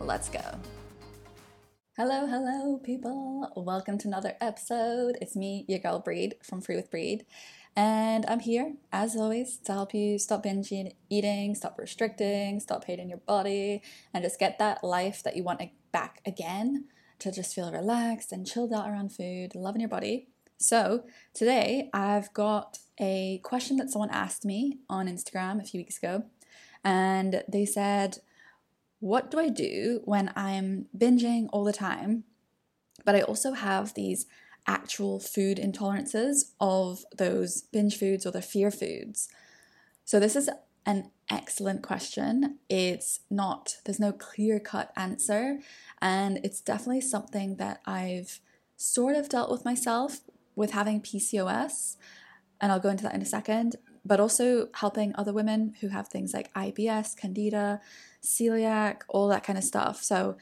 Let's go. Hello, hello, people. Welcome to another episode. It's me, your girl Breed from Free with Breed. And I'm here, as always, to help you stop binge eating, stop restricting, stop hating your body, and just get that life that you want back again to just feel relaxed and chilled out around food, loving your body. So, today I've got a question that someone asked me on Instagram a few weeks ago. And they said, what do I do when I'm binging all the time, but I also have these actual food intolerances of those binge foods or the fear foods? So, this is an excellent question. It's not, there's no clear cut answer, and it's definitely something that I've sort of dealt with myself with having PCOS, and I'll go into that in a second, but also helping other women who have things like IBS, Candida, celiac, all that kind of stuff. So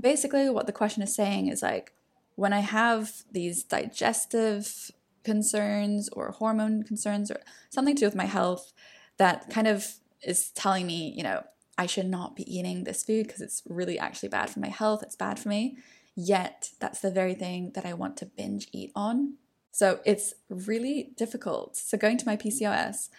basically, what the question is saying is like, when I have these digestive concerns or hormone concerns or something to do with my health that kind of is telling me, you know, I should not be eating this food because it's really actually bad for my health, it's bad for me. Yet, that's the very thing that I want to binge eat on. So, it's really difficult. So, going to my PCOS,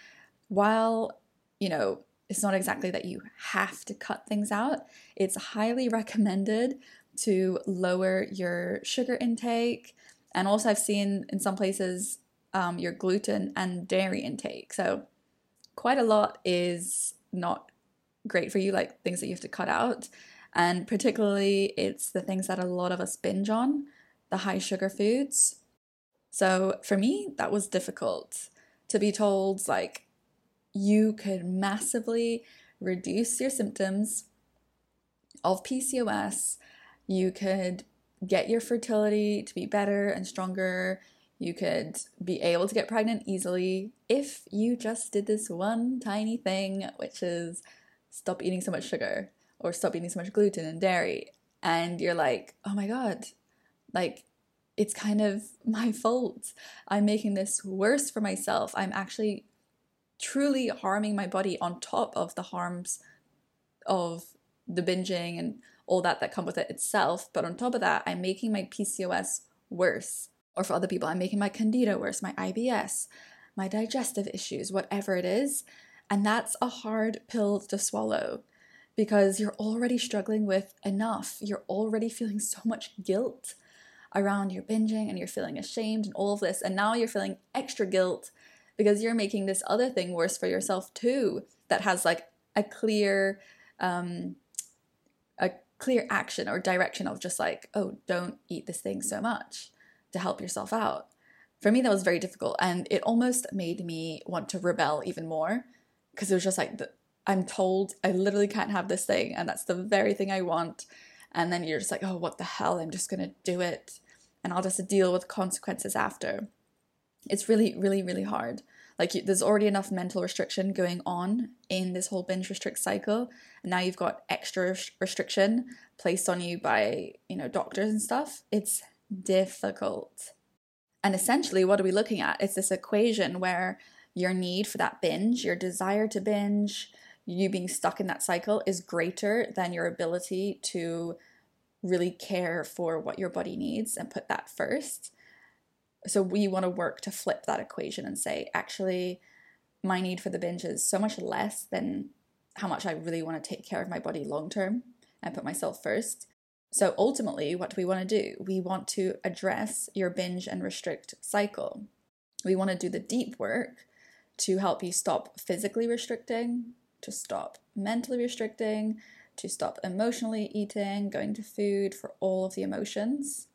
while, you know, it's not exactly that you have to cut things out. It's highly recommended to lower your sugar intake. And also, I've seen in some places um, your gluten and dairy intake. So, quite a lot is not great for you, like things that you have to cut out. And particularly, it's the things that a lot of us binge on, the high sugar foods. So, for me, that was difficult to be told, like, you could massively reduce your symptoms of PCOS. You could get your fertility to be better and stronger. You could be able to get pregnant easily if you just did this one tiny thing, which is stop eating so much sugar or stop eating so much gluten and dairy. And you're like, oh my God, like it's kind of my fault. I'm making this worse for myself. I'm actually truly harming my body on top of the harms of the binging and all that that come with it itself. But on top of that, I'm making my PCOS worse. Or for other people, I'm making my candida worse, my IBS, my digestive issues, whatever it is. And that's a hard pill to swallow because you're already struggling with enough. You're already feeling so much guilt around your binging and you're feeling ashamed and all of this. And now you're feeling extra guilt because you're making this other thing worse for yourself too that has like a clear um a clear action or direction of just like oh don't eat this thing so much to help yourself out. For me that was very difficult and it almost made me want to rebel even more because it was just like the, i'm told i literally can't have this thing and that's the very thing i want and then you're just like oh what the hell? I'm just going to do it and i'll just deal with consequences after it's really, really, really hard. Like there's already enough mental restriction going on in this whole binge restrict cycle, and now you've got extra restriction placed on you by you know doctors and stuff. It's difficult. And essentially, what are we looking at? It's this equation where your need for that binge, your desire to binge, you being stuck in that cycle is greater than your ability to really care for what your body needs and put that first. So we want to work to flip that equation and say, actually, my need for the binge is so much less than how much I really want to take care of my body long term and put myself first. So ultimately, what do we want to do? We want to address your binge and restrict cycle. We want to do the deep work to help you stop physically restricting, to stop mentally restricting, to stop emotionally eating, going to food for all of the emotions,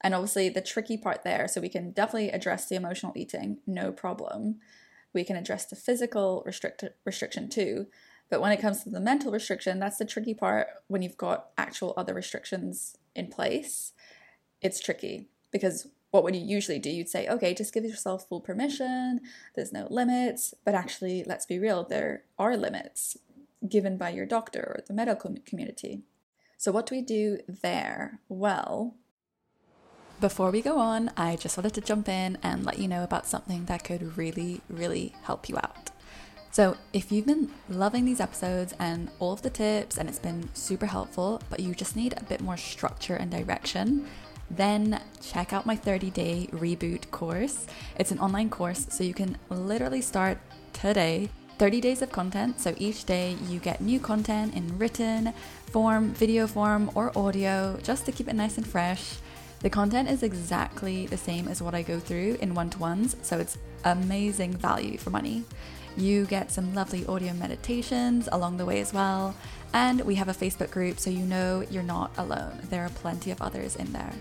and obviously, the tricky part there, so we can definitely address the emotional eating, no problem. We can address the physical restrict- restriction too. But when it comes to the mental restriction, that's the tricky part when you've got actual other restrictions in place. It's tricky because what would you usually do? You'd say, okay, just give yourself full permission, there's no limits. But actually, let's be real, there are limits given by your doctor or the medical community. So, what do we do there? Well, before we go on, I just wanted to jump in and let you know about something that could really, really help you out. So, if you've been loving these episodes and all of the tips and it's been super helpful, but you just need a bit more structure and direction, then check out my 30 day reboot course. It's an online course, so you can literally start today. 30 days of content, so each day you get new content in written form, video form, or audio just to keep it nice and fresh. The content is exactly the same as what I go through in one to ones, so it's amazing value for money. You get some lovely audio meditations along the way as well, and we have a Facebook group so you know you're not alone. There are plenty of others in there.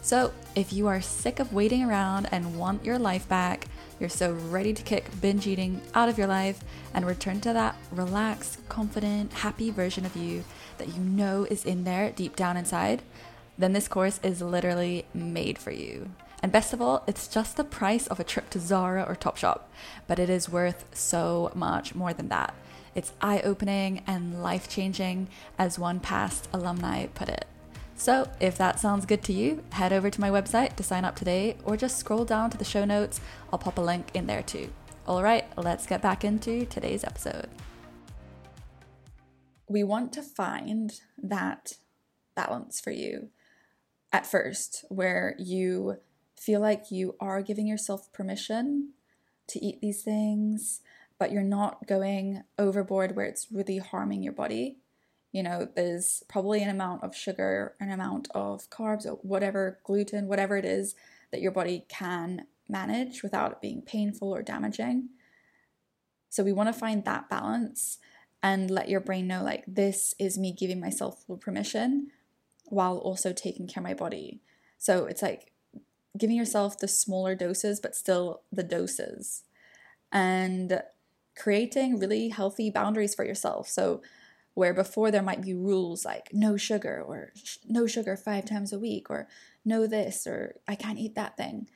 So, if you are sick of waiting around and want your life back, you're so ready to kick binge eating out of your life and return to that relaxed, confident, happy version of you that you know is in there deep down inside, then this course is literally made for you. And best of all, it's just the price of a trip to Zara or Topshop, but it is worth so much more than that. It's eye opening and life changing, as one past alumni put it. So, if that sounds good to you, head over to my website to sign up today or just scroll down to the show notes. I'll pop a link in there too. All right, let's get back into today's episode. We want to find that balance for you at first, where you feel like you are giving yourself permission to eat these things, but you're not going overboard where it's really harming your body you know, there's probably an amount of sugar, an amount of carbs, or whatever, gluten, whatever it is that your body can manage without it being painful or damaging. So we want to find that balance and let your brain know like this is me giving myself full permission while also taking care of my body. So it's like giving yourself the smaller doses but still the doses and creating really healthy boundaries for yourself. So where before there might be rules like no sugar or no sugar five times a week or no this or I can't eat that thing.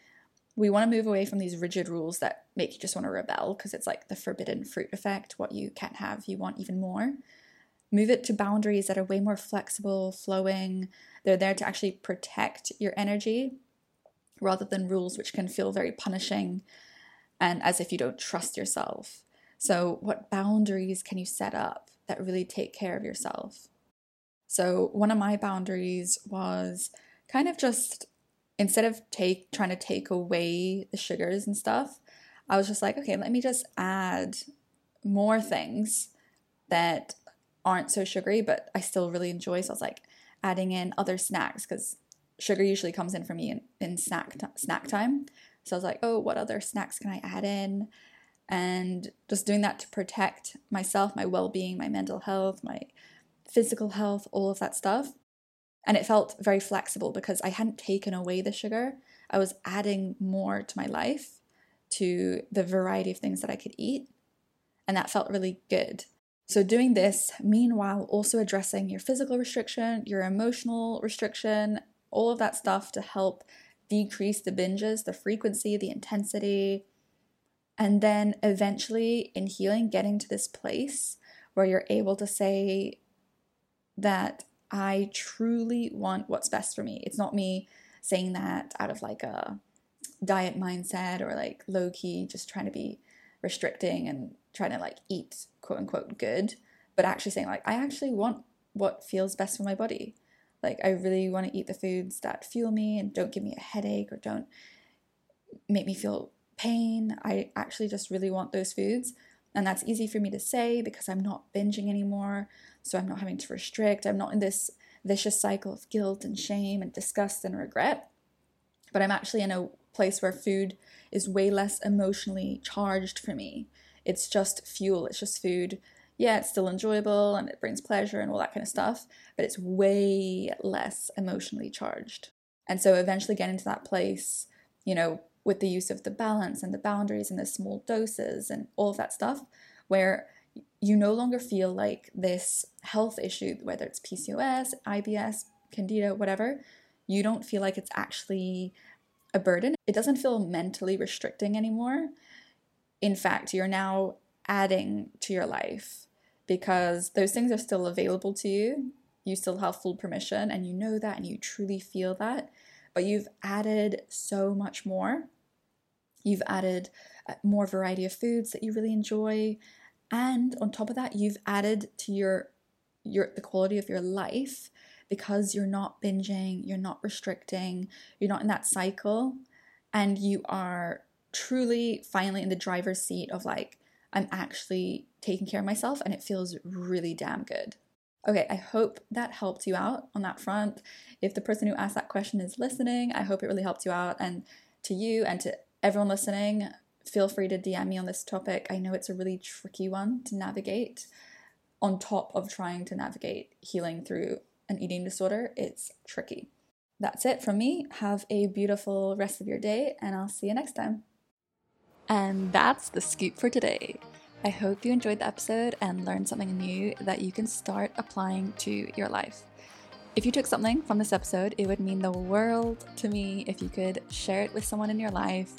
We want to move away from these rigid rules that make you just want to rebel because it's like the forbidden fruit effect. What you can't have, you want even more. Move it to boundaries that are way more flexible, flowing. They're there to actually protect your energy rather than rules which can feel very punishing and as if you don't trust yourself. So, what boundaries can you set up? that really take care of yourself. So, one of my boundaries was kind of just instead of take trying to take away the sugars and stuff, I was just like, okay, let me just add more things that aren't so sugary, but I still really enjoy. So I was like adding in other snacks because sugar usually comes in for me in, in snack t- snack time. So I was like, oh, what other snacks can I add in? and just doing that to protect myself, my well being, my mental health, my physical health, all of that stuff. And it felt very flexible because I hadn't taken away the sugar. I was adding more to my life, to the variety of things that I could eat. And that felt really good. So, doing this, meanwhile, also addressing your physical restriction, your emotional restriction, all of that stuff to help decrease the binges, the frequency, the intensity, and then eventually in healing, getting to this place where you're able to say that I truly want what's best for me. It's not me saying that out of like a diet mindset or like low key, just trying to be restricting and trying to like eat quote unquote good, but actually saying like, I actually want what feels best for my body. Like, I really want to eat the foods that fuel me and don't give me a headache or don't make me feel pain. I actually just really want those foods. And that's easy for me to say because I'm not binging anymore. So I'm not having to restrict. I'm not in this vicious cycle of guilt and shame and disgust and regret. But I'm actually in a place where food is way less emotionally charged for me. It's just fuel, it's just food. Yeah, it's still enjoyable and it brings pleasure and all that kind of stuff, but it's way less emotionally charged. And so eventually getting to that place, you know, with the use of the balance and the boundaries and the small doses and all of that stuff, where you no longer feel like this health issue, whether it's PCOS, IBS, Candida, whatever, you don't feel like it's actually a burden. It doesn't feel mentally restricting anymore. In fact, you're now adding to your life because those things are still available to you. You still have full permission and you know that and you truly feel that, but you've added so much more. You've added uh, more variety of foods that you really enjoy, and on top of that, you've added to your your the quality of your life because you're not binging, you're not restricting, you're not in that cycle, and you are truly finally in the driver's seat of like, I'm actually taking care of myself and it feels really damn good. Okay, I hope that helped you out on that front. If the person who asked that question is listening, I hope it really helped you out. And to you and to everyone listening, feel free to DM me on this topic. I know it's a really tricky one to navigate on top of trying to navigate healing through an eating disorder. It's tricky. That's it from me. Have a beautiful rest of your day, and I'll see you next time. And that's the scoop for today. I hope you enjoyed the episode and learned something new that you can start applying to your life. If you took something from this episode, it would mean the world to me if you could share it with someone in your life,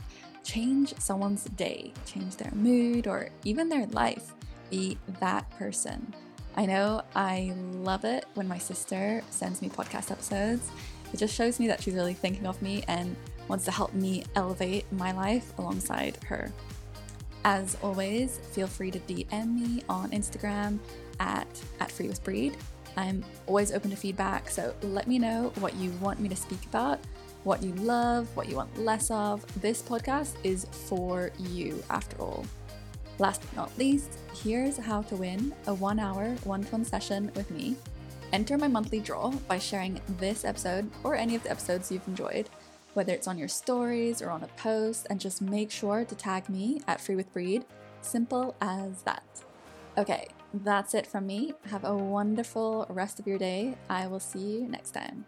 change someone's day, change their mood, or even their life. Be that person. I know I love it when my sister sends me podcast episodes. It just shows me that she's really thinking of me and wants to help me elevate my life alongside her. As always, feel free to DM me on Instagram at, at Free with Breed. I'm always open to feedback, so let me know what you want me to speak about, what you love, what you want less of. This podcast is for you, after all. Last but not least, here's how to win a one hour one to one session with me. Enter my monthly draw by sharing this episode or any of the episodes you've enjoyed whether it's on your stories or on a post, and just make sure to tag me at Free with Breed. Simple as that. Okay, that's it from me. Have a wonderful rest of your day. I will see you next time.